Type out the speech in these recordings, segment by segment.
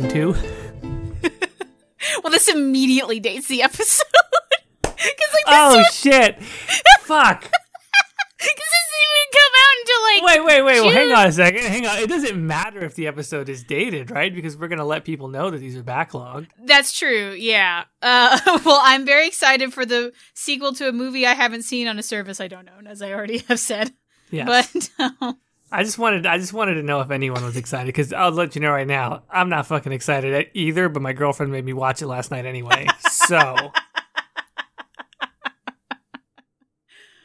season two. well, this immediately dates the episode. Like this Oh sort- shit! Fuck! 'cause this didn't even come out until like Wait, wait, wait. Well, hang on a second. Hang on. It doesn't matter if the episode is dated, right? Because we're gonna let people know that these are backlogged. That's true. Yeah. Uh, well, I'm very excited for the sequel to a movie I haven't seen on a service I don't own, as I already have said. Yeah. But um, I just wanted, I just wanted to know if anyone was excited because I'll let you know right now. I'm not fucking excited either, but my girlfriend made me watch it last night anyway. so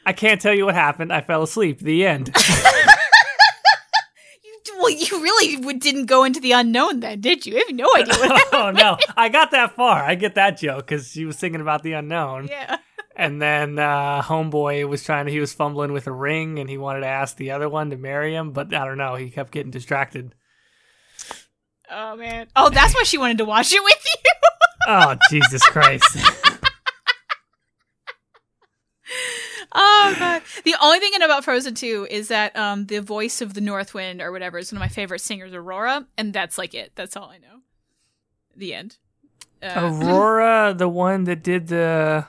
I can't tell you what happened. I fell asleep. The end. you, well, you really didn't go into the unknown then, did you? I have no idea what oh, happened. oh no, I got that far. I get that joke because she was singing about the unknown. yeah. And then uh, homeboy was trying to, he was fumbling with a ring and he wanted to ask the other one to marry him, but I don't know. He kept getting distracted. Oh man. Oh, that's why she wanted to watch it with you. Oh, Jesus Christ. Oh god. The only thing I know about Frozen 2 is that um the voice of the North Wind or whatever is one of my favorite singers, Aurora, and that's like it. That's all I know. The end. Uh, Aurora, the one that did the.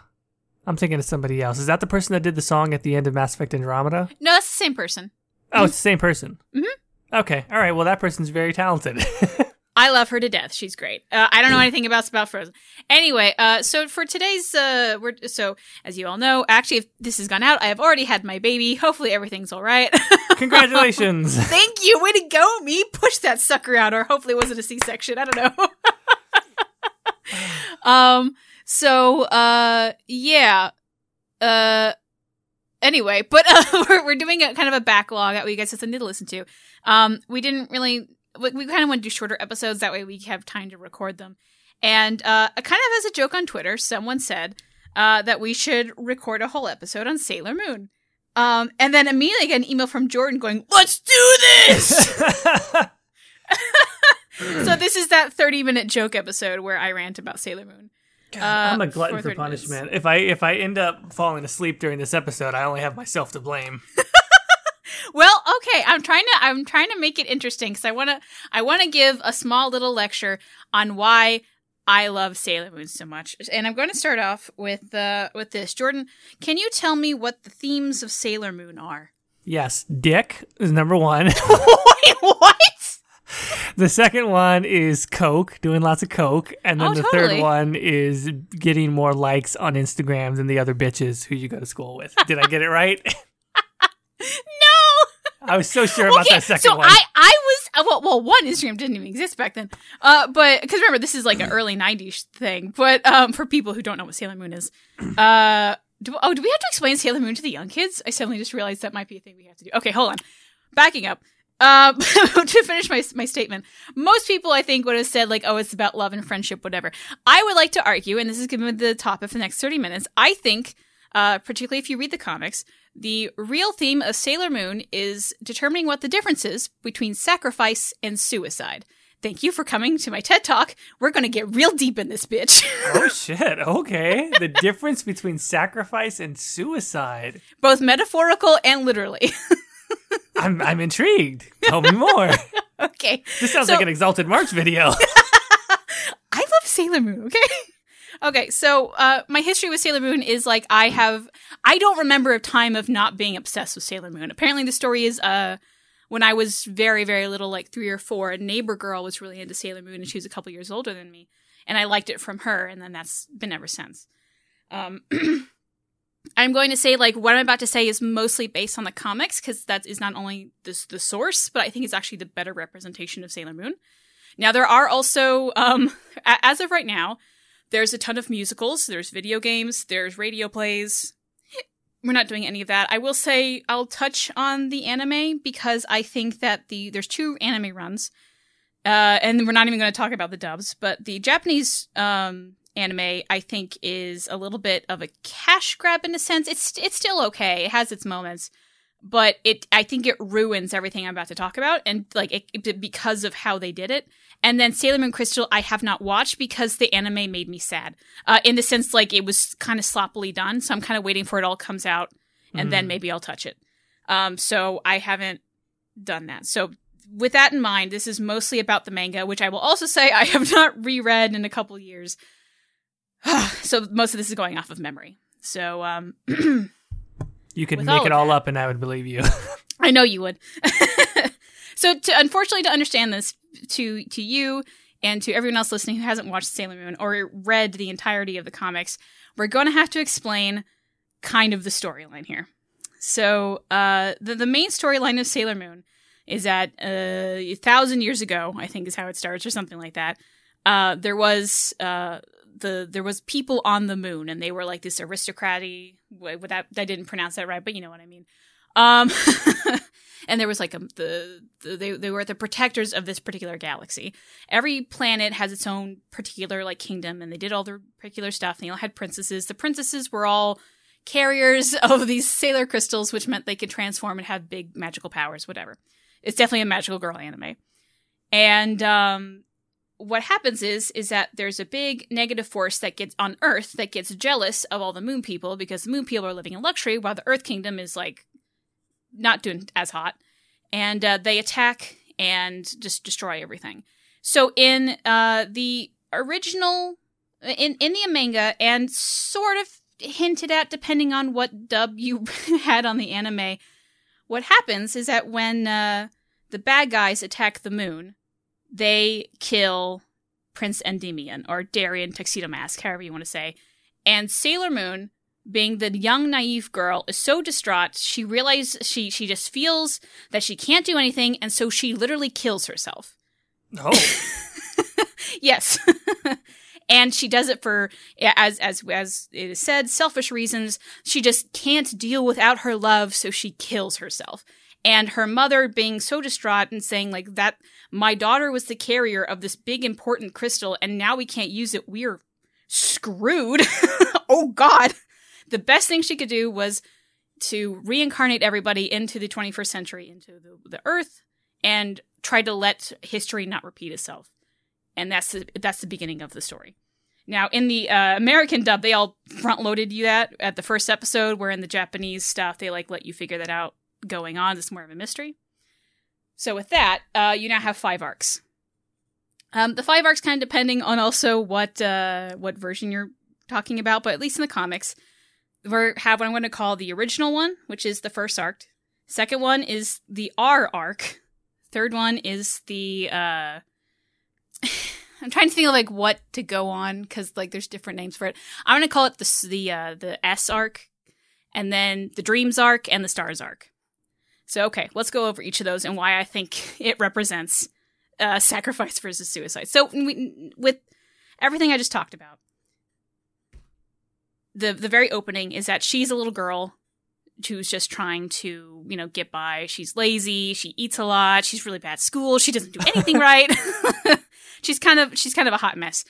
I'm thinking of somebody else. Is that the person that did the song at the end of Mass Effect Andromeda? no, that's the same person. Oh, it's the same person. Mhm. Okay. All right. Well, that person's very talented. I love her to death. She's great. Uh, I don't know anything about about Frozen. Anyway, uh, so for today's, uh, we're so as you all know, actually, if this has gone out, I have already had my baby. Hopefully, everything's all right. Congratulations. Thank you. Way to go, me. Push that sucker out, or hopefully it wasn't a C-section. I don't know. um. So, uh, yeah. Uh. Anyway, but uh, we're we're doing a kind of a backlog that we guys have something to listen to. Um, we didn't really. We, we kind of want to do shorter episodes that way we have time to record them. And uh, kind of as a joke on Twitter, someone said uh, that we should record a whole episode on Sailor Moon. Um, and then immediately I get an email from Jordan going, "Let's do this." so this is that 30 minute joke episode where I rant about Sailor Moon. Uh, I'm a glutton for for 30 minutes. punishment. If I if I end up falling asleep during this episode, I only have myself to blame. Well, okay, I'm trying to I'm trying to make it interesting because I want to I want to give a small little lecture on why I love Sailor Moon so much. And I'm going to start off with uh with this. Jordan, can you tell me what the themes of Sailor Moon are? Yes, Dick is number one. Wait, what? the second one is Coke, doing lots of Coke, and then Oh, the totally. third one is getting more likes on Instagram than the other bitches who you go to school with. Did I get it right? No. I was so sure about okay, that second so one. I I was uh, well, well, one Instagram didn't even exist back then. Uh, but because remember, this is like an early '90s thing. But um, for people who don't know what Sailor Moon is, uh, do, oh, do we have to explain Sailor Moon to the young kids? I suddenly just realized that might be a thing we have to do. Okay, hold on. Backing up. Uh, to finish my my statement, most people I think would have said like, "Oh, it's about love and friendship, whatever." I would like to argue, and this is going to be the topic for the next thirty minutes. I think, uh, particularly if you read the comics, the real theme of Sailor Moon is determining what the difference is between sacrifice and suicide. Thank you for coming to my TED Talk. We're going to get real deep in this bitch. oh shit! Okay, the difference between sacrifice and suicide. Both metaphorical and literally. I'm I'm intrigued. Tell me more. okay. This sounds So- like an Exalted March video. I love Sailor Moon, okay? okay, so uh, my history with Sailor Moon is like I have I don't remember a time of not being obsessed with Sailor Moon. Apparently the story is uh when I was very, very little, like three or four, a neighbor girl was really into Sailor Moon and she was a couple years older than me. And I liked it from her, and then that's been ever since. Um I'm going to say like what I'm about to say is mostly based on the comics because that is not only the the source, but I think it's actually the better representation of Sailor Moon. Now there are also, um, a- as of right now, there's a ton of musicals. There's video games. There's radio plays. We're not doing any of that. I will say I'll touch on the anime because I think that the there's two anime runs, uh, and we're not even going to talk about the dubs. But the Japanese um, anime, I think, is a little bit of a cash grab in a sense. It's it's still okay. It has its moments, but it I think it ruins everything I'm about to talk about, and like it, it- because of how they did it. And then Sailor Moon Crystal, I have not watched because the anime made me sad. Uh, in the sense, like it was kind of sloppily done, so I'm kind of waiting for it all comes out, and then Mm. maybe I'll touch it. Um, so I haven't done that. So with that in mind, this is mostly about the manga, which I will also say I have not reread in a couple years. so most of this is going off of memory. So um You could With all make it all that- up and I would believe you. I know you would. so, to, unfortunately, to understand this, to to you and to everyone else listening who hasn't watched Sailor Moon or read the entirety of the comics, we're going to have to explain kind of the storyline here. So, uh, the the main storyline of Sailor Moon is that uh, a thousand years ago, I think is how it starts, or something like that. Uh, there was uh, the there was people on the moon, and they were like this aristocraty. Without I didn't pronounce that right, but you know what I mean. Um, and there was like a, the, the they they were the protectors of this particular galaxy. Every planet has its own particular like kingdom, and they did all their particular stuff. And they all had princesses. The princesses were all carriers of these sailor crystals, which meant they could transform and have big magical powers. Whatever. It's definitely a magical girl anime. And um, what happens is is that there's a big negative force that gets on Earth that gets jealous of all the Moon people because the Moon people are living in luxury while the Earth Kingdom is like not doing as hot, and uh, they attack and just destroy everything. So in uh, the original, in in the manga, and sort of hinted at depending on what dub you had on the anime, what happens is that when uh, the bad guys attack the moon, they kill Prince Endymion or Darien Tuxedo Mask, however you want to say, and Sailor Moon being the young naive girl is so distraught she realizes she she just feels that she can't do anything and so she literally kills herself. Oh, yes. And she does it for as as as it is said selfish reasons. She just can't deal without her love so she kills herself. And her mother being so distraught and saying like that my daughter was the carrier of this big important crystal and now we can't use it. We're screwed. Oh god. The best thing she could do was to reincarnate everybody into the 21st century into the, the earth and try to let history not repeat itself. And that's the, that's the beginning of the story. Now in the uh, american dub they all front loaded you that at the first episode where in the japanese stuff they like let you figure that out going on. It's more of a mystery so with that uh, you now have five arcs um, the five arcs kind of depending on also what uh, what version you're talking about but at least in the comics we have what i'm going to call the original one which is the first arc second one is the r arc third one is the uh I'm trying to think of like what to go on because like there's different names for it. I'm gonna call it the the uh, the S arc, and then the Dreams arc and the Stars arc. So okay, let's go over each of those and why I think it represents uh, sacrifice versus suicide. So we, with everything I just talked about, the the very opening is that she's a little girl who's just trying to you know get by. She's lazy. She eats a lot. She's really bad at school. She doesn't do anything right. she's kind of she's kind of a hot mess.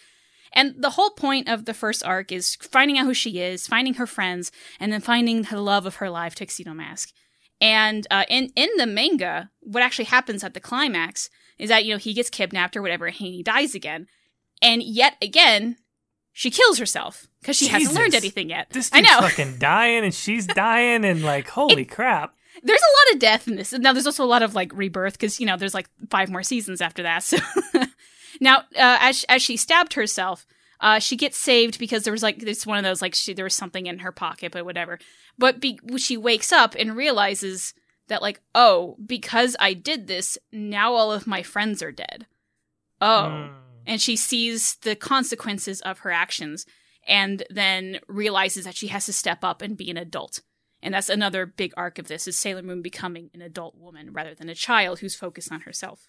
And the whole point of the first arc is finding out who she is, finding her friends, and then finding the love of her life, Tuxedo Mask. And uh, in in the manga, what actually happens at the climax is that you know he gets kidnapped or whatever, and he dies again. And yet again, she kills herself because she hasn't learned anything yet. this I know. fucking dying and she's dying and like, holy crap. there's a lot of death in this. Now there's also a lot of like rebirth because you know there's like five more seasons after that. So now, uh, as as she stabbed herself, uh, she gets saved because there was like it's one of those like she there was something in her pocket, but whatever. But be, she wakes up and realizes that like oh because I did this now all of my friends are dead. Oh, Mm. and she sees the consequences of her actions and then realizes that she has to step up and be an adult. And that's another big arc of this is Sailor Moon becoming an adult woman rather than a child who's focused on herself.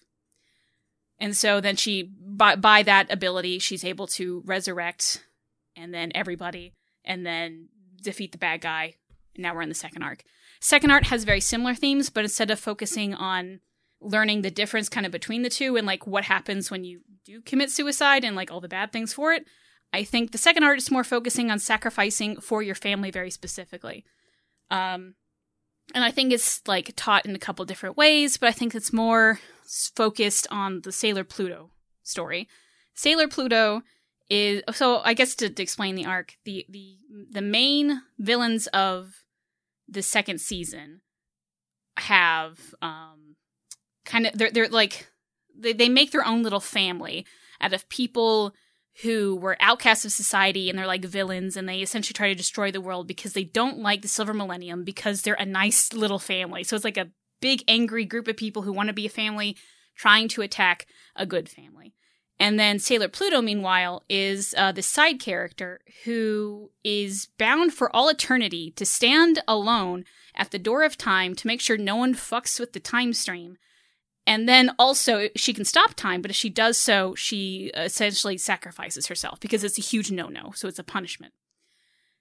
And so then she by, by that ability she's able to resurrect and then everybody and then defeat the bad guy. And now we're in the second arc. Second arc has very similar themes, but instead of focusing on learning the difference kind of between the two and like what happens when you do commit suicide and like all the bad things for it. I think the second art is more focusing on sacrificing for your family very specifically. Um, and I think it's like taught in a couple different ways, but I think it's more focused on the Sailor Pluto story. Sailor Pluto is so I guess to, to explain the arc, the the the main villains of the second season have um kind of they're they're like they they make their own little family out of people who were outcasts of society and they're like villains and they essentially try to destroy the world because they don't like the silver millennium because they're a nice little family. So it's like a big angry group of people who want to be a family trying to attack a good family. And then Sailor Pluto, meanwhile, is uh, the side character who is bound for all eternity to stand alone at the door of time to make sure no one fucks with the time stream. And then also, she can stop time, but if she does so, she essentially sacrifices herself because it's a huge no no. So it's a punishment.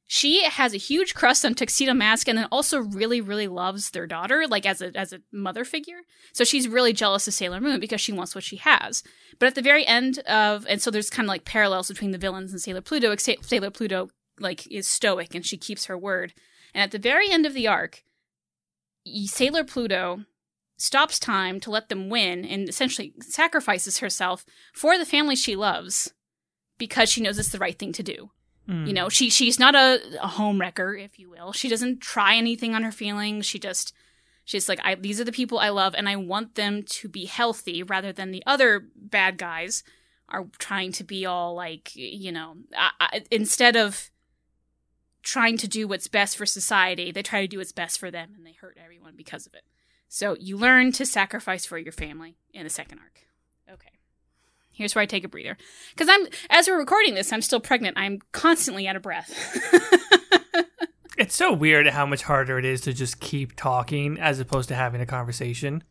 She has a huge crush on Tuxedo Mask and then also really, really loves their daughter, like as a as a mother figure. So she's really jealous of Sailor Moon because she wants what she has. But at the very end of and so there's kind of like parallels between the villains and Sailor Pluto, except Sailor Pluto like is stoic and she keeps her word. And at the very end of the arc, Sailor Pluto stops time to let them win and essentially sacrifices herself for the family she loves because she knows it's the right thing to do. Mm. You know, she she's not a, a home wrecker, if you will. She doesn't try anything on her feelings. She just she's like, I these are the people I love, and I want them to be healthy rather than the other bad guys are trying to be all like, you know, I, I, instead of trying to do what's best for society, they try to do what's best for them, and they hurt everyone because of it. So you learn to sacrifice for your family in the second arc. Okay. Here's where I take a breather. Because I'm, as we're recording this, I'm still pregnant. I'm constantly out of breath. It's so weird how much harder it is to just keep talking as opposed to having a conversation.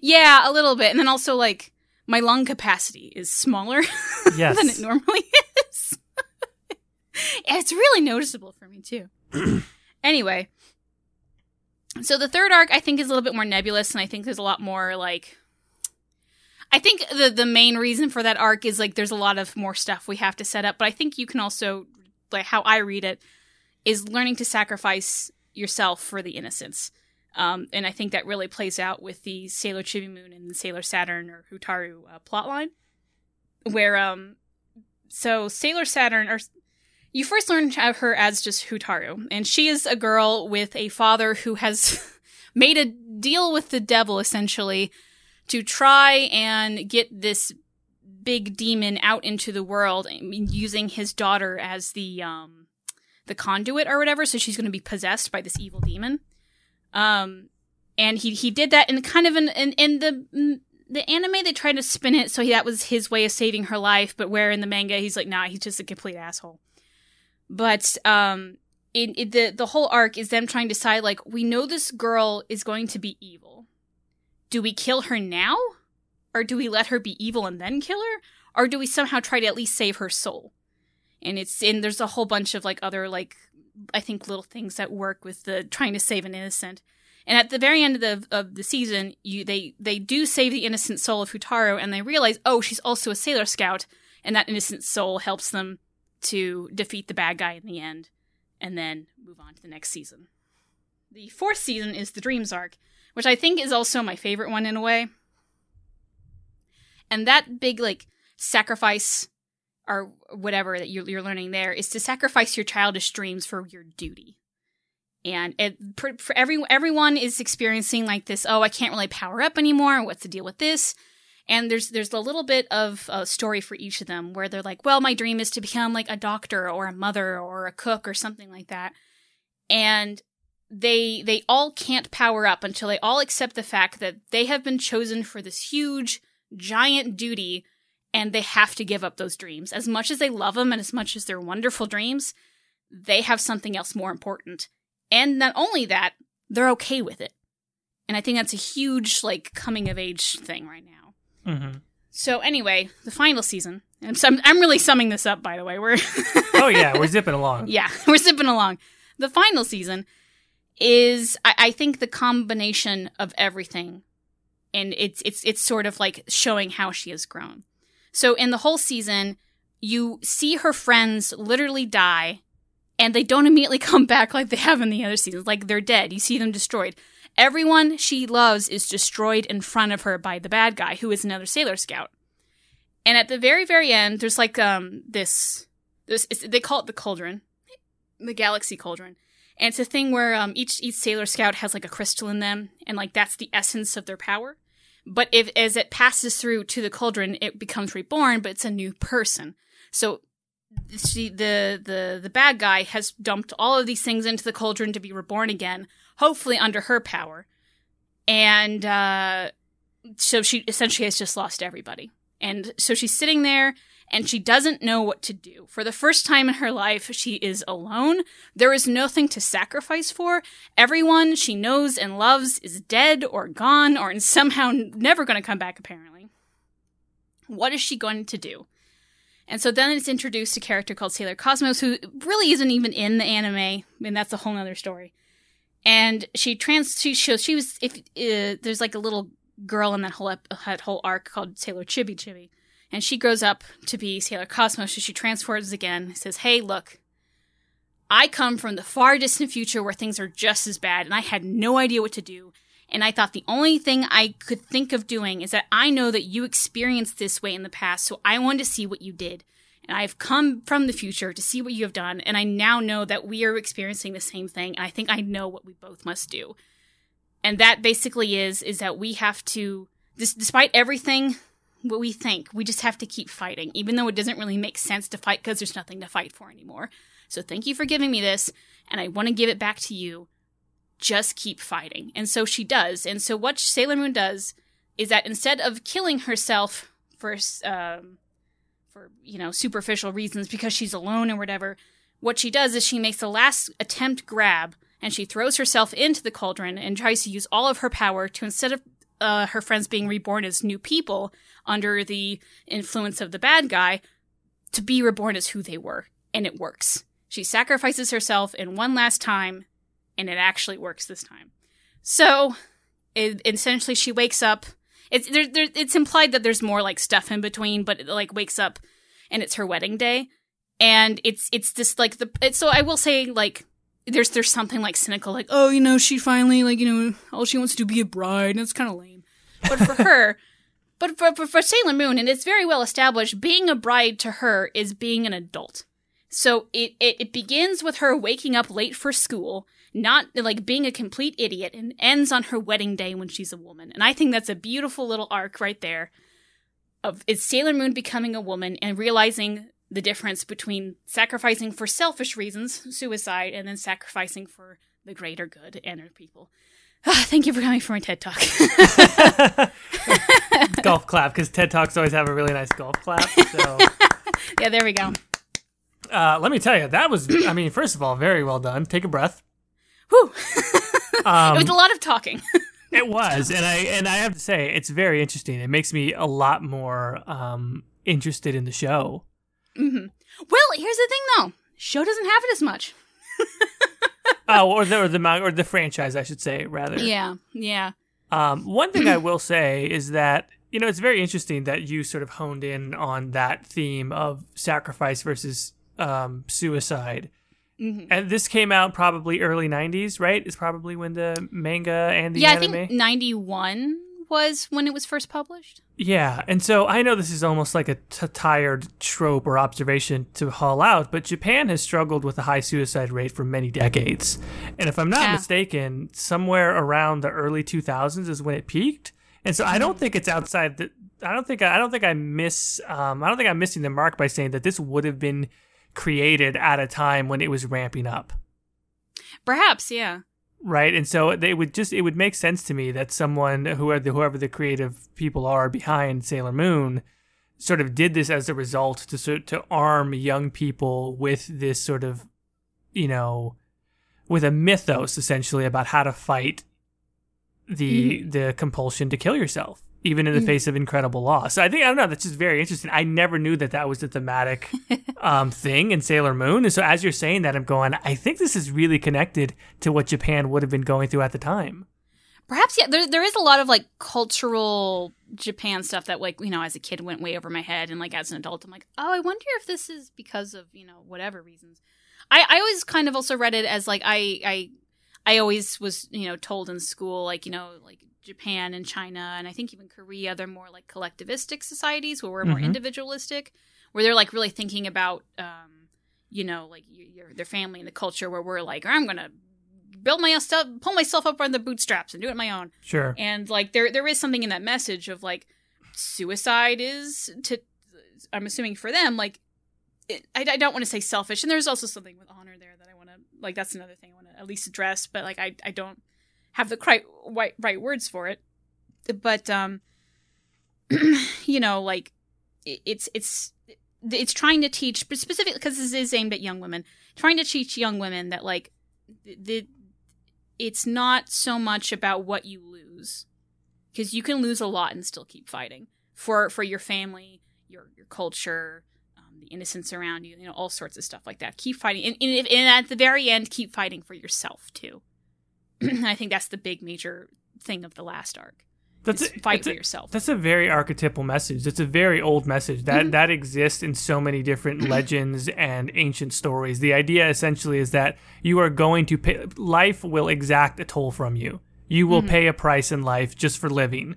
yeah, a little bit. And then also, like, my lung capacity is smaller Yes. than it normally is. it's really noticeable for me, too. anyway. So the third arc, I think, is a little bit more nebulous, and I think there's a lot more, like, I think the the main reason for that arc is like there's a lot of more stuff we have to set up, but I think you can also like how I read it is learning to sacrifice yourself for the innocence. Um, and I think that really plays out with the Sailor Chibi Moon and Sailor Saturn or Hotaru uh, plotline, where um, so Sailor Saturn or you first learn of her as just Hotaru, and she is a girl with a father who has made a deal with the devil essentially to try and get this big demon out into the world using his daughter as the um the conduit or whatever so she's going to be possessed by this evil demon. Um and he he did that in kind of in in, in the the anime they tried to spin it so that was his way of saving her life but where in the manga he's like nah he's just a complete asshole but um in, in the the whole arc is them trying to decide like we know this girl is going to be evil do we kill her now? Or do we let her be evil and then kill her? Or do we somehow try to at least save her soul? And it's and there's a whole bunch of like other like I think little things that work with the trying to save an innocent. And at the very end of the of the season, you they they do save the innocent soul of Hotaru and they realize, oh, she's also a sailor scout, and that innocent soul helps them to defeat the bad guy in the end, and then move on to the next season. The fourth season is the Dreams arc, which I think is also my favorite one in a way. And that big like sacrifice or whatever that you're, you're learning there is to sacrifice your childish dreams for your duty. And it for, for every everyone is experiencing like this. Oh, I can't really power up anymore. What's the deal with this? And there's there's a little bit of a story for each of them where they're like, well, my dream is to become like a doctor or a mother or a cook or something like that. And they they all can't power up until they all accept the fact that they have been chosen for this huge giant duty and they have to give up those dreams. As much as they love them and as much as they're wonderful dreams they have something else more important. And not only that they're okay with it. And i think that's a huge like coming of age thing right now hmm so anyway the final season I'm, I'm really summing this up by the way we're Oh yeah, we're zipping along. yeah, we're zipping along. The final season is, I, I think, the combination of everything, and it's it's it's sort of like showing how she has grown. So in the whole season, you see her friends literally die, and they don't immediately come back like they have in the other seasons. Like they're dead. You see them destroyed. Everyone she loves is destroyed in front of her by the bad guy, who is another Sailor Scout. And at the very, very end, there's like um this this they call it the cauldron, the galaxy cauldron, and it's a thing where um each each Sailor Scout has like a crystal in them, and like that's the essence of their power. But if as it passes through to the cauldron, it becomes reborn, but it's a new person. So she, the the the bad guy has dumped all of these things into the cauldron to be reborn again, hopefully under her power, and uh, so she essentially has just lost everybody. And so she's sitting there and she doesn't know what to do. For the first time in her life, she is alone. There is nothing to sacrifice for. Everyone she knows and loves is dead or gone or somehow never going to come back, apparently. What is she going to do? And so then it's introduced a character called Sailor Cosmos, who really isn't even in the anime. I mean, that's a whole other story. And she trans, she shows, she was, if, uh, there's like a little girl in that whole, ep- that whole arc called Sailor Chibi Chibi. And she grows up to be Sailor Cosmos, so she transforms again, says, Hey, look, I come from the far distant future where things are just as bad, and I had no idea what to do. And I thought the only thing I could think of doing is that I know that you experienced this way in the past, so I wanted to see what you did. And I've come from the future to see what you have done, and I now know that we are experiencing the same thing, and I think I know what we both must do. And that basically is is that we have to despite everything what we think, we just have to keep fighting, even though it doesn't really make sense to fight because there's nothing to fight for anymore. So thank you for giving me this, and I want to give it back to you just keep fighting. And so she does. And so what Sailor Moon does is that instead of killing herself for um, for you know superficial reasons because she's alone or whatever, what she does is she makes the last attempt grab and she throws herself into the cauldron and tries to use all of her power to instead of uh, her friends being reborn as new people under the influence of the bad guy, to be reborn as who they were, and it works. She sacrifices herself in one last time and it actually works this time. So, it, essentially, she wakes up. It's there, there, It's implied that there's more like stuff in between, but it like wakes up, and it's her wedding day, and it's it's just like the. It's, so I will say like there's there's something like cynical like oh you know she finally like you know all she wants to do be a bride and it's kind of lame, but for her. But for, for, for Sailor Moon, and it's very well established, being a bride to her is being an adult. So it, it, it begins with her waking up late for school, not like being a complete idiot and ends on her wedding day when she's a woman. And I think that's a beautiful little arc right there of it's Sailor Moon becoming a woman and realizing the difference between sacrificing for selfish reasons, suicide, and then sacrificing for the greater good and her people. Ah, thank you for coming for my TED Talk. golf clap, because TED Talks always have a really nice golf clap. So. yeah, there we go. Uh, let me tell you, that was, I mean, first of all, very well done. Take a breath. Whew. um, it was a lot of talking. it was, and I and I have to say, it's very interesting. It makes me a lot more um, interested in the show. Mm-hmm. Well, here's the thing, though. Show doesn't have it as much. oh, or the or the or the franchise, I should say, rather. Yeah, yeah. Um, one thing I will say is that you know it's very interesting that you sort of honed in on that theme of sacrifice versus um, suicide Mm-hmm. And this came out probably early 90s, right? Is probably when the manga and the yeah, anime. I think 91 was when it was first published. Yeah, and so I know this is almost like a t- tired trope or observation to haul out, but Japan has struggled with a high suicide rate for many decades. And if I'm not yeah. mistaken, somewhere around the early 2000s is when it peaked. And so I don't think it's outside the I don't think I don't think I miss um, I don't think I'm missing the mark by saying that this would have been created at a time when it was ramping up. Perhaps, yeah. Right, and so it would just it would make sense to me that someone whoever the, whoever the creative people are behind Sailor Moon sort of did this as a result to sort to arm young people with this sort of you know with a mythos essentially about how to fight the mm-hmm. the compulsion to kill yourself even in the face of incredible loss. So I think I don't know. That's just very interesting. I never knew that that was the thematic um, thing in Sailor Moon. And so as you're saying that, I'm going. I think this is really connected to what Japan would have been going through at the time. Perhaps yeah. There there is a lot of like cultural Japan stuff that like you know as a kid went way over my head, and like as an adult, I'm like, oh, I wonder if this is because of you know whatever reasons. I I always kind of also read it as like I I I always was you know told in school like you know like Japan and China, and I think even Korea, they're more like collectivistic societies where we're more mm-hmm. individualistic, where they're like really thinking about, um, you know, like your, their family and the culture. Where we're like, I'm gonna build myself, pull myself up on the bootstraps and do it my own. Sure. And like there there is something in that message of like suicide is to I'm assuming for them like it, I, I don't want to say selfish and there's also something with honor there that I want to like that's another thing I want to at least address but like I I don't have the right right, words for it. But um you know like it, it's it's it's trying to teach specifically because this is aimed at young women trying to teach young women that like the, it's not so much about what you lose because you can lose a lot and still keep fighting for for your family your your culture um, the innocence around you you know all sorts of stuff like that. Keep fighting and, and, and at the very end keep fighting for yourself too i think that's the big major thing of the last arc That's a, fight that's for a- yourself That's a very archetypal message. It's a very old message that Mhm. that exists in so many different legends and ancient stories. The idea essentially is that you are going to pay life will exact a toll from you. You will Mhm. pay a price in life just for living.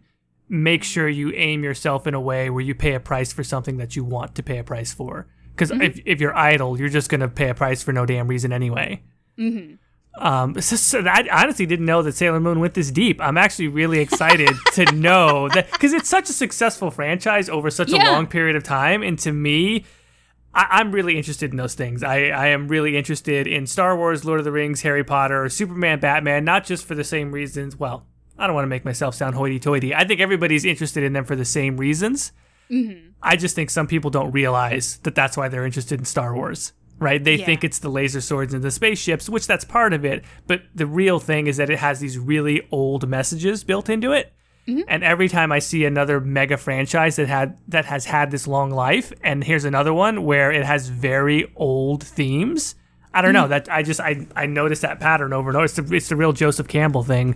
Make sure you aim yourself in a way where you pay a price for something that you want to pay a price for. Because if, if you're idle, you're just going to pay a price for no damn reason anyway. hmm Um, so, so I honestly didn't know that Sailor Moon went this deep. I'm actually really excited to know that because it's such a successful franchise over such a long period of time, and to me, I, I'm really interested in those things. I, I am really interested in Star Wars, Lord of the Rings, Harry Potter, Superman, Batman, not just for the same reasons. Well, I don't want to make myself sound hoity-toity. I think everybody's interested in them for the same reasons. hmm I just think some people don't realize that that's why they're interested in Star Wars, right? They Yeah. think it's the laser swords and the spaceships, which that's part of it. But the real thing is that it has these really old messages built into it. And every time I see another mega franchise that had that has had this long life, and here's another one where it has very old themes. I don't know that I just I I noticed that pattern over and over. It's the, it's the real Joseph Campbell thing.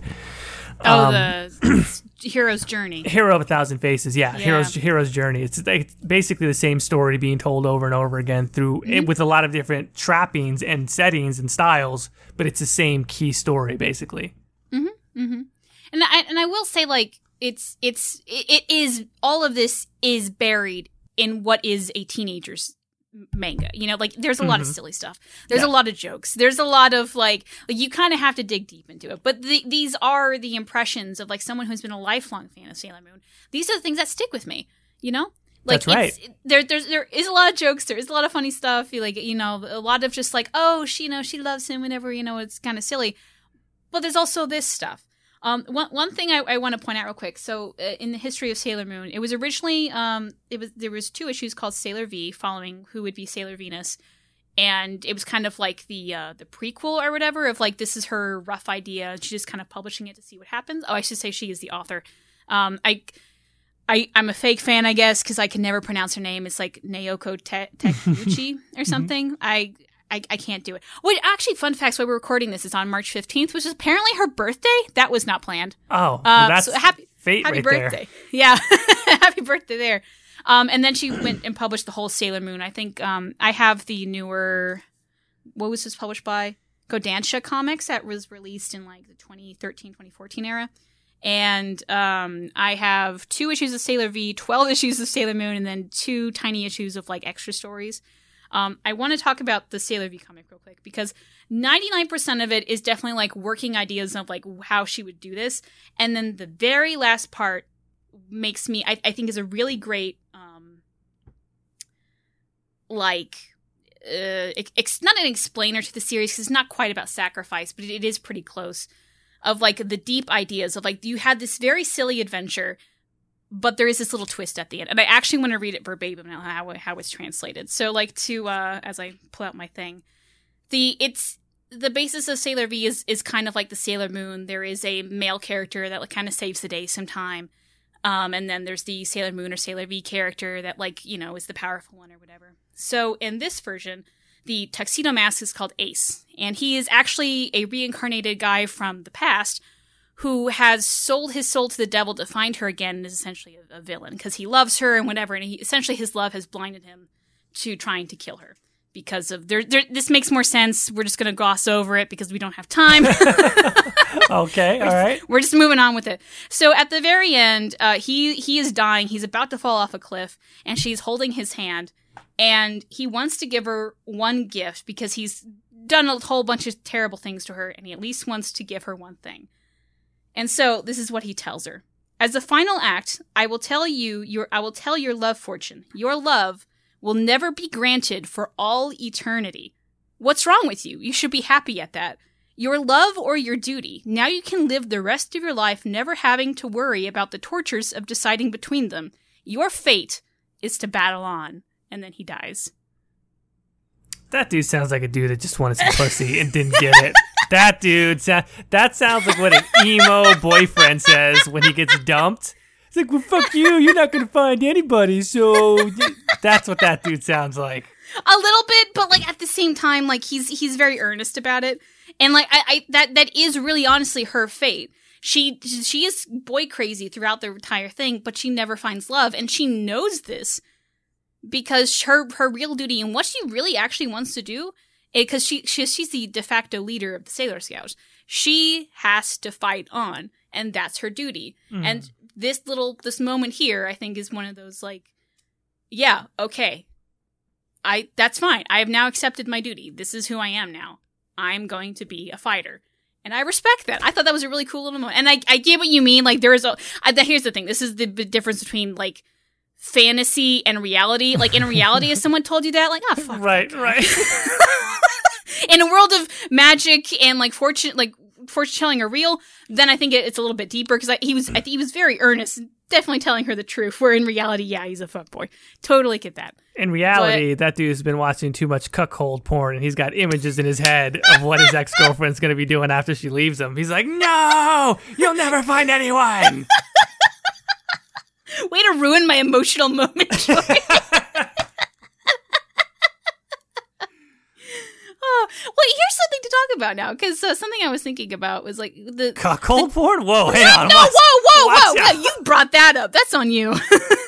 oh Um, the hero's journey Hero of a Thousand Faces, yeah, Yeah. hero's hero's journey. It's like basically the same story being told over and over again through Mm-hmm. it, with a lot of different trappings and settings and styles, but it's the same key story basically. hmm And I and I will say like it's it's it, it is all of this is buried in what is a teenager's manga. You know, like there's a lot of Mhm. silly stuff. There's Yeah. a lot of jokes. There's a lot of like, like you kind of have to dig deep into it. But the, these are the impressions of like someone who's been a lifelong fan of Sailor Moon. These are the things that stick with me. You know. Like That's right. it's, there, there's there is a lot of jokes. There is a lot of funny stuff. You Like you know, a lot of just like, oh, she you know she loves him. Whenever you know, it's kind of silly. But there's also this stuff. Um, one one thing I, I want to point out real quick. So, uh, in the history of Sailor Moon, it was originally um, it was there was two issues called Sailor V, following who would be Sailor Venus, and it was kind of like the uh, the prequel or whatever of like this is her rough idea. She's just kind of publishing it to see what happens. Oh, I should say she is the author. Um, I. I, I'm a fake fan, I guess, because I can never pronounce her name. It's like Naoko Te- Tekeuchi or something. I, I I can't do it. Wait, actually, fun facts. While we're recording this, is on March 15th, which is apparently her birthday. That was not planned. Oh, well, Uh, that's so happy fate happy right birthday. Yeah, happy birthday there. Um, and then she went and published the whole Sailor Moon. I think um, I have the newer. What was this published by? Kodansha Comics that was released in like the 2013 2014 era. And um, I have two issues of Sailor V, 12 issues of Sailor Moon, and then two tiny issues of like extra stories. Um, I want to talk about the Sailor V comic real quick because 99% of it is definitely like working ideas of like how she would do this. And then the very last part makes me, I, I think, is a really great, um, like, uh, ex- not an explainer to the series because it's not quite about sacrifice, but it, it is pretty close. Of like the deep ideas of like you had this very silly adventure, but there is this little twist at the end, and I actually want to read it verbatim now how how it's translated. So like to uh, as I pull out my thing, the it's the basis of Sailor V is is kind of like the Sailor Moon. There is a male character that like kind of saves the day sometime. Um, and then there's the Sailor Moon or Sailor V character that like, you know, is the powerful one or whatever. So in this version, the tuxedo mask is called Ace, and he is actually a reincarnated guy from the past who has sold his soul to the devil to find her again and is essentially a, a villain because he loves her and whatever, and he, essentially his love has blinded him to trying to kill her because of there. there this makes more sense. We're just going to gloss over it because we don't have time. okay. All right. We're just moving on with it. So at the very end, uh, he he is dying. He's about to fall off a cliff, and she's holding his hand. and he wants to give her one gift because he's done a whole bunch of terrible things to her and he at least wants to give her one thing. And so this is what he tells her. As a final act, I will tell you your I will tell your love fortune. Your love will never be granted for all eternity. What's wrong with you? You should be happy at that. Your love or your duty. Now you can live the rest of your life never having to worry about the tortures of deciding between them. Your fate is to battle on. And then he dies. That dude sounds like a dude that just wanted some pussy and didn't get it. That dude, that sounds like what an emo boyfriend says when he gets dumped. It's like, well, fuck you. You're not going to find anybody. So that's what that dude sounds like. A little bit, but like at the same time, like he's he's very earnest about it, and like I, I that that is really honestly her fate. She she is boy crazy throughout the entire thing, but she never finds love, and she knows this because her her real duty and what she really actually wants to do because she, she she's the de facto leader of the Sailor Scouts. She has to fight on, and that's her duty. Mm. And this little this moment here, I think, is one of those like, yeah, okay, I that's fine. I have now accepted my duty. This is who I am now. I'm going to be a fighter. And I respect that. I thought that was a really cool little moment. And I, I get what you mean. Like there is a, I, here's the thing. This is the, the difference between like fantasy and reality. Like in reality, if someone told you that, like, oh, fuck. Right, right. in a world of magic and like fortune, like fortune telling are real, then I think it, it's a little bit deeper because he was, I think he was very earnest, definitely telling her the truth. Where in reality, yeah, he's a fuckboy. Totally get that. In reality, but, that dude's been watching too much cuckold porn, and he's got images in his head of what his ex girlfriend's going to be doing after she leaves him. He's like, "No, you'll never find anyone." Way to ruin my emotional moment, Joy. oh, well, here's something to talk about now, because uh, something I was thinking about was like the cold porn. Whoa, hang on. No, whoa, whoa, whoa, whoa! You brought that up. That's on you.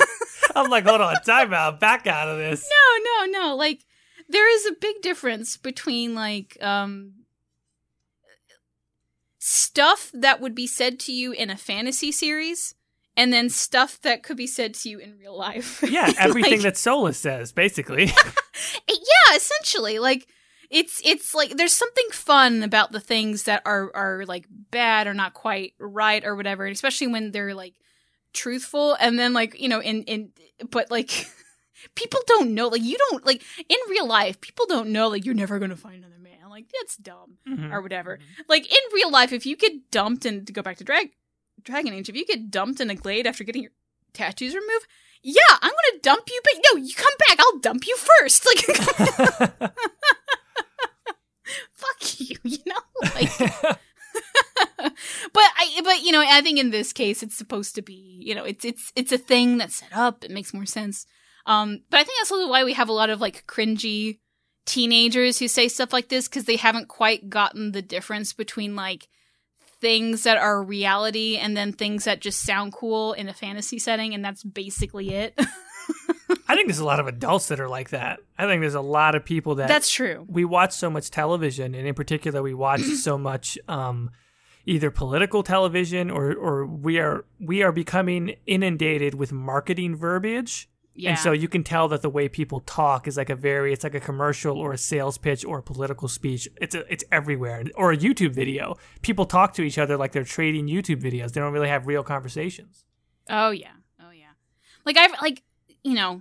I'm like, hold on, time out, back out of this. No, no, no. Like, there is a big difference between like um stuff that would be said to you in a fantasy series and then stuff that could be said to you in real life. Yeah, everything like, that Solas says, basically. yeah, essentially. Like it's it's like there's something fun about the things that are are like bad or not quite right or whatever, and especially when they're like truthful and then like, you know, in in but like people don't know like you don't like in real life, people don't know like you're never going to find another man. Like that's dumb mm-hmm. or whatever. Mm-hmm. Like in real life if you get dumped and to go back to drag Dragon Age, if you get dumped in a glade after getting your tattoos removed, yeah, I'm gonna dump you, but no, you come back, I'll dump you first. Like, fuck you, you know? Like, but I, but you know, I think in this case, it's supposed to be, you know, it's it's it's a thing that's set up. It makes more sense. Um, but I think that's also why we have a lot of like cringy teenagers who say stuff like this because they haven't quite gotten the difference between like things that are reality and then things that just sound cool in a fantasy setting, and that's basically it. I think there's a lot of adults that are like that. I think there's a lot of people that That's true. We watch so much television and in particular we watch so much um, either political television or or we are we are becoming inundated with marketing verbiage yeah. And so you can tell that the way people talk is like a very it's like a commercial or a sales pitch or a political speech. It's a, it's everywhere. Or a YouTube video. People talk to each other like they're trading YouTube videos. They don't really have real conversations. Oh yeah. Oh yeah. Like I've like you know,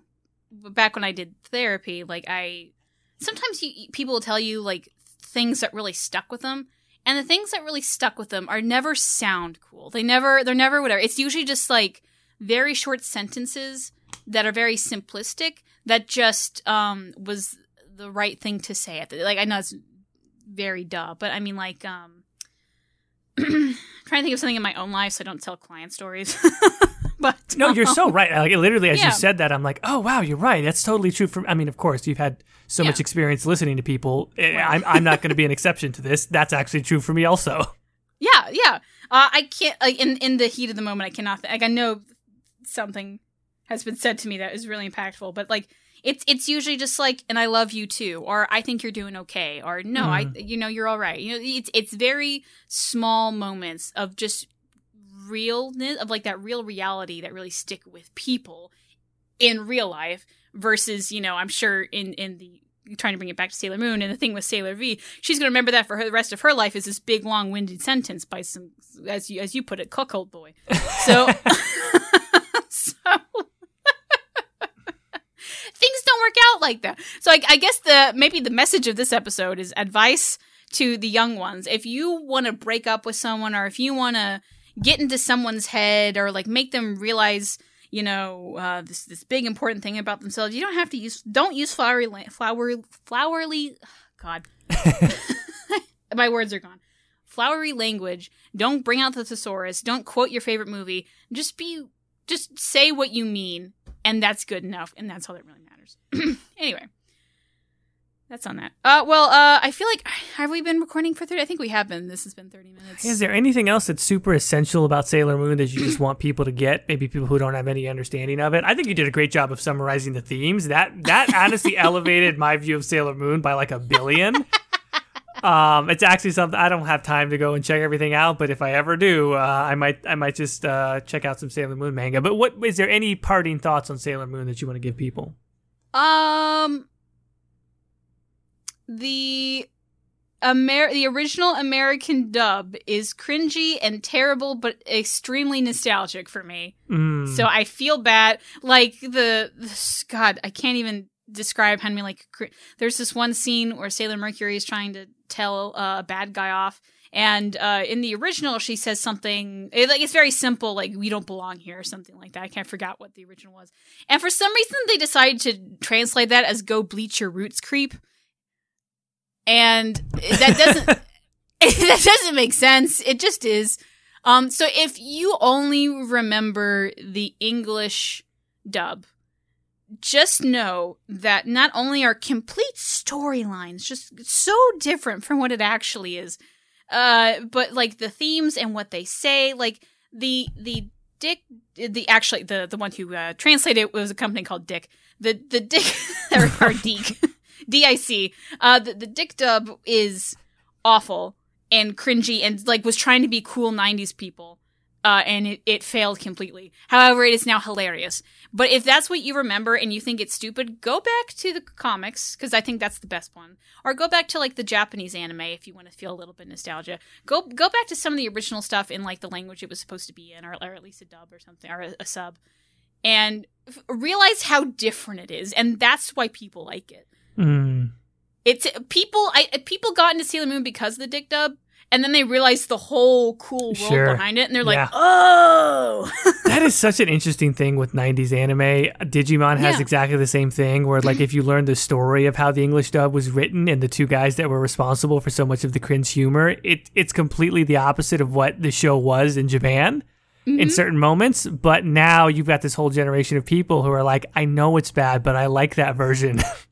back when I did therapy, like I sometimes you, people will tell you like things that really stuck with them. And the things that really stuck with them are never sound cool. They never they're never whatever. It's usually just like very short sentences that are very simplistic that just um, was the right thing to say at the like I know it's very duh, but I mean like um trying to think of something in my own life so I don't tell client stories. but no, you're so um, right. Like literally, as yeah. you said that, I'm like, oh wow, you're right. That's totally true. For I mean, of course, you've had so yeah. much experience listening to people. Eh, right. I'm I'm not going to be an exception to this. That's actually true for me also. Yeah, yeah. Uh, I can't like in in the heat of the moment. I cannot like I know something has been said to me that is really impactful. But like it's it's usually just like and I love you too or I think you're doing okay or no, mm. I mm-hmm. you know you're all right. You know it's it's very small moments of just realness of like that real reality that really stick with people in real life versus, you know, I'm sure in in the trying to bring it back to Sailor Moon and the thing with Sailor V, she's going to remember that for her, the rest of her life is this big long-winded sentence by some as you as you put it, cuckold boy. So so things don't work out like that. So I, I guess the maybe the message of this episode is advice to the young ones. If you want to break up with someone or if you want to get into someone's head or like make them realize you know uh, this this big important thing about themselves. You don't have to use don't use flowery la- flower flowerly god. My words are gone. Flowery language. Don't bring out the thesaurus. Don't quote your favorite movie. Just be just say what you mean and that's good enough and that's all that really matters. Anyway that's on that. Uh, well, uh, I feel like have we been recording for thirty? I think we have been. This has been thirty minutes. Is there anything else that's super essential about Sailor Moon that you just want people to get? Maybe people who don't have any understanding of it. I think you did a great job of summarizing the themes. That that honestly elevated my view of Sailor Moon by like a billion. um, it's actually something I don't have time to go and check everything out, but if I ever do, uh, I might I might just uh, check out some Sailor Moon manga. But what is there any parting thoughts on Sailor Moon that you want to give people? Um, the Amer- the original American dub is cringy and terrible, but extremely nostalgic for me. Mm. So I feel bad. Like the, the God, I can't even describe how many like. Cr- There's this one scene where Sailor Mercury is trying to tell uh, a bad guy off, and uh, in the original she says something it, like it's very simple, like "we don't belong here" or something like that. I can't forget what the original was, and for some reason they decided to translate that as "go bleach your roots, creep." And that doesn't that doesn't make sense. It just is. Um, so if you only remember the English dub, just know that not only are complete storylines just so different from what it actually is, uh, but like the themes and what they say, like the the Dick, the actually the the one who uh, translated it was a company called Dick. The the Dick or, or Deek. DIC. Uh, the, the Dick dub is awful and cringy and like was trying to be cool 90s people. Uh, and it, it failed completely. However, it is now hilarious. But if that's what you remember and you think it's stupid, go back to the comics, because I think that's the best one. Or go back to like the Japanese anime if you want to feel a little bit nostalgia. Go go back to some of the original stuff in like the language it was supposed to be in, or, or at least a dub or something, or a, a sub. And f- realize how different it is. And that's why people like it. Mm. It's people. I people got into Sailor Moon because of the Dick Dub, and then they realized the whole cool world Sure. behind it, and they're like, "Oh, that is such an interesting thing with 90s anime. Digimon has Yeah. exactly the same thing where like if you learn the story of how the English dub was written and the two guys that were responsible for so much of the cringe humor, it it's completely the opposite of what the show was in Japan Mm-hmm. in certain moments, but now you've got this whole generation of people who are like I know it's bad, but I like that version.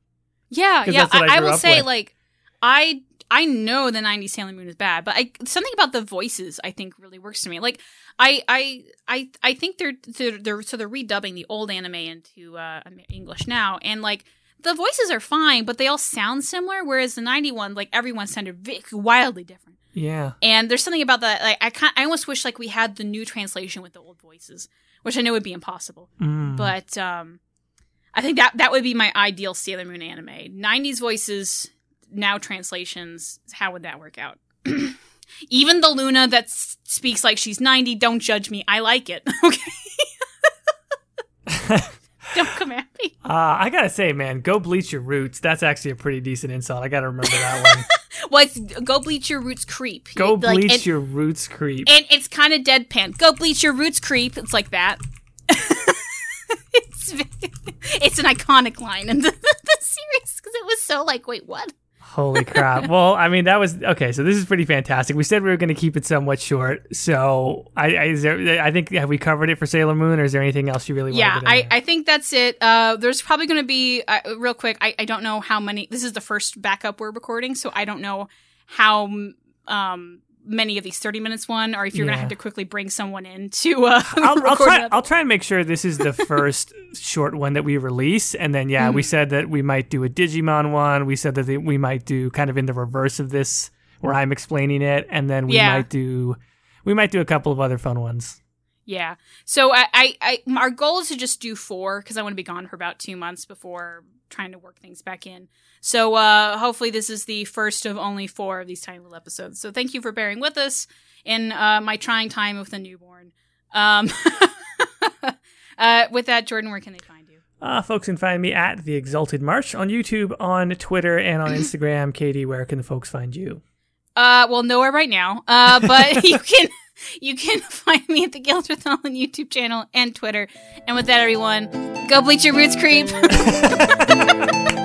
yeah, yeah." I I, I will say, with. like, I I know the '90s Sailor Moon is bad, but I something about the voices I think really works to me. Like, I I I I think they're they're, they're so they're redubbing the old anime into uh, English now, and like. The voices are fine, but they all sound similar. Whereas the '91, like everyone sounded wildly different. yeah. And there's something about that. Like I, kind, I almost wish like we had the new translation with the old voices, which I know would be impossible. Mm. But um, I think that that would be my ideal Sailor Moon anime. '90s voices, now translations. How would that work out? Even the Luna that s- speaks like she's 90, don't judge me. I like it. Okay. don't come at me. Uh, I gotta say, man, go bleach your roots. That's actually a pretty decent insult. I gotta remember that one. Well, it's, go bleach your roots, creep. Go Like, bleach your roots, creep. and it's kind of deadpan. Go bleach your roots, creep. It's like that. It's it's an iconic line in the, the series because it was so like, wait, what? Holy crap! well, I mean, that was okay. So this is pretty fantastic. We said we were going to keep it somewhat short. So I, I, is there, I think have we covered it for Sailor Moon, or is there anything else you really? yeah, want to I, I think that's it. Uh, there's probably going to be uh, real quick. I, I don't know how many. This is the first backup we're recording, so I don't know how um many of these 30 minutes one, or if you're Yeah. gonna have to quickly bring someone in to uh, I'll, I'll try. I'll try and make sure this is the first short one that we release, and then yeah, Mm-hmm. we said that we might do a Digimon one. We said that we might do kind of in the reverse of this, where I'm explaining it, and then we Yeah. might do we might do a couple of other fun ones. Yeah. So I, I, I our goal is to just do four because I want to be gone for about two months before trying to work things back in. So uh, hopefully this is the first of only four of these tiny little episodes. So thank you for bearing with us in uh, my trying time with a newborn. Um, uh, with that, Jordan, where can they find you? Uh, folks can find me at the Exalted March on YouTube, on Twitter, and on Instagram. Katie, where can the folks find you? Uh, well, nowhere right now. Uh, but you can you can find me at the Gilderthal on YouTube channel and Twitter. And with that, everyone, go bleach your roots, creep.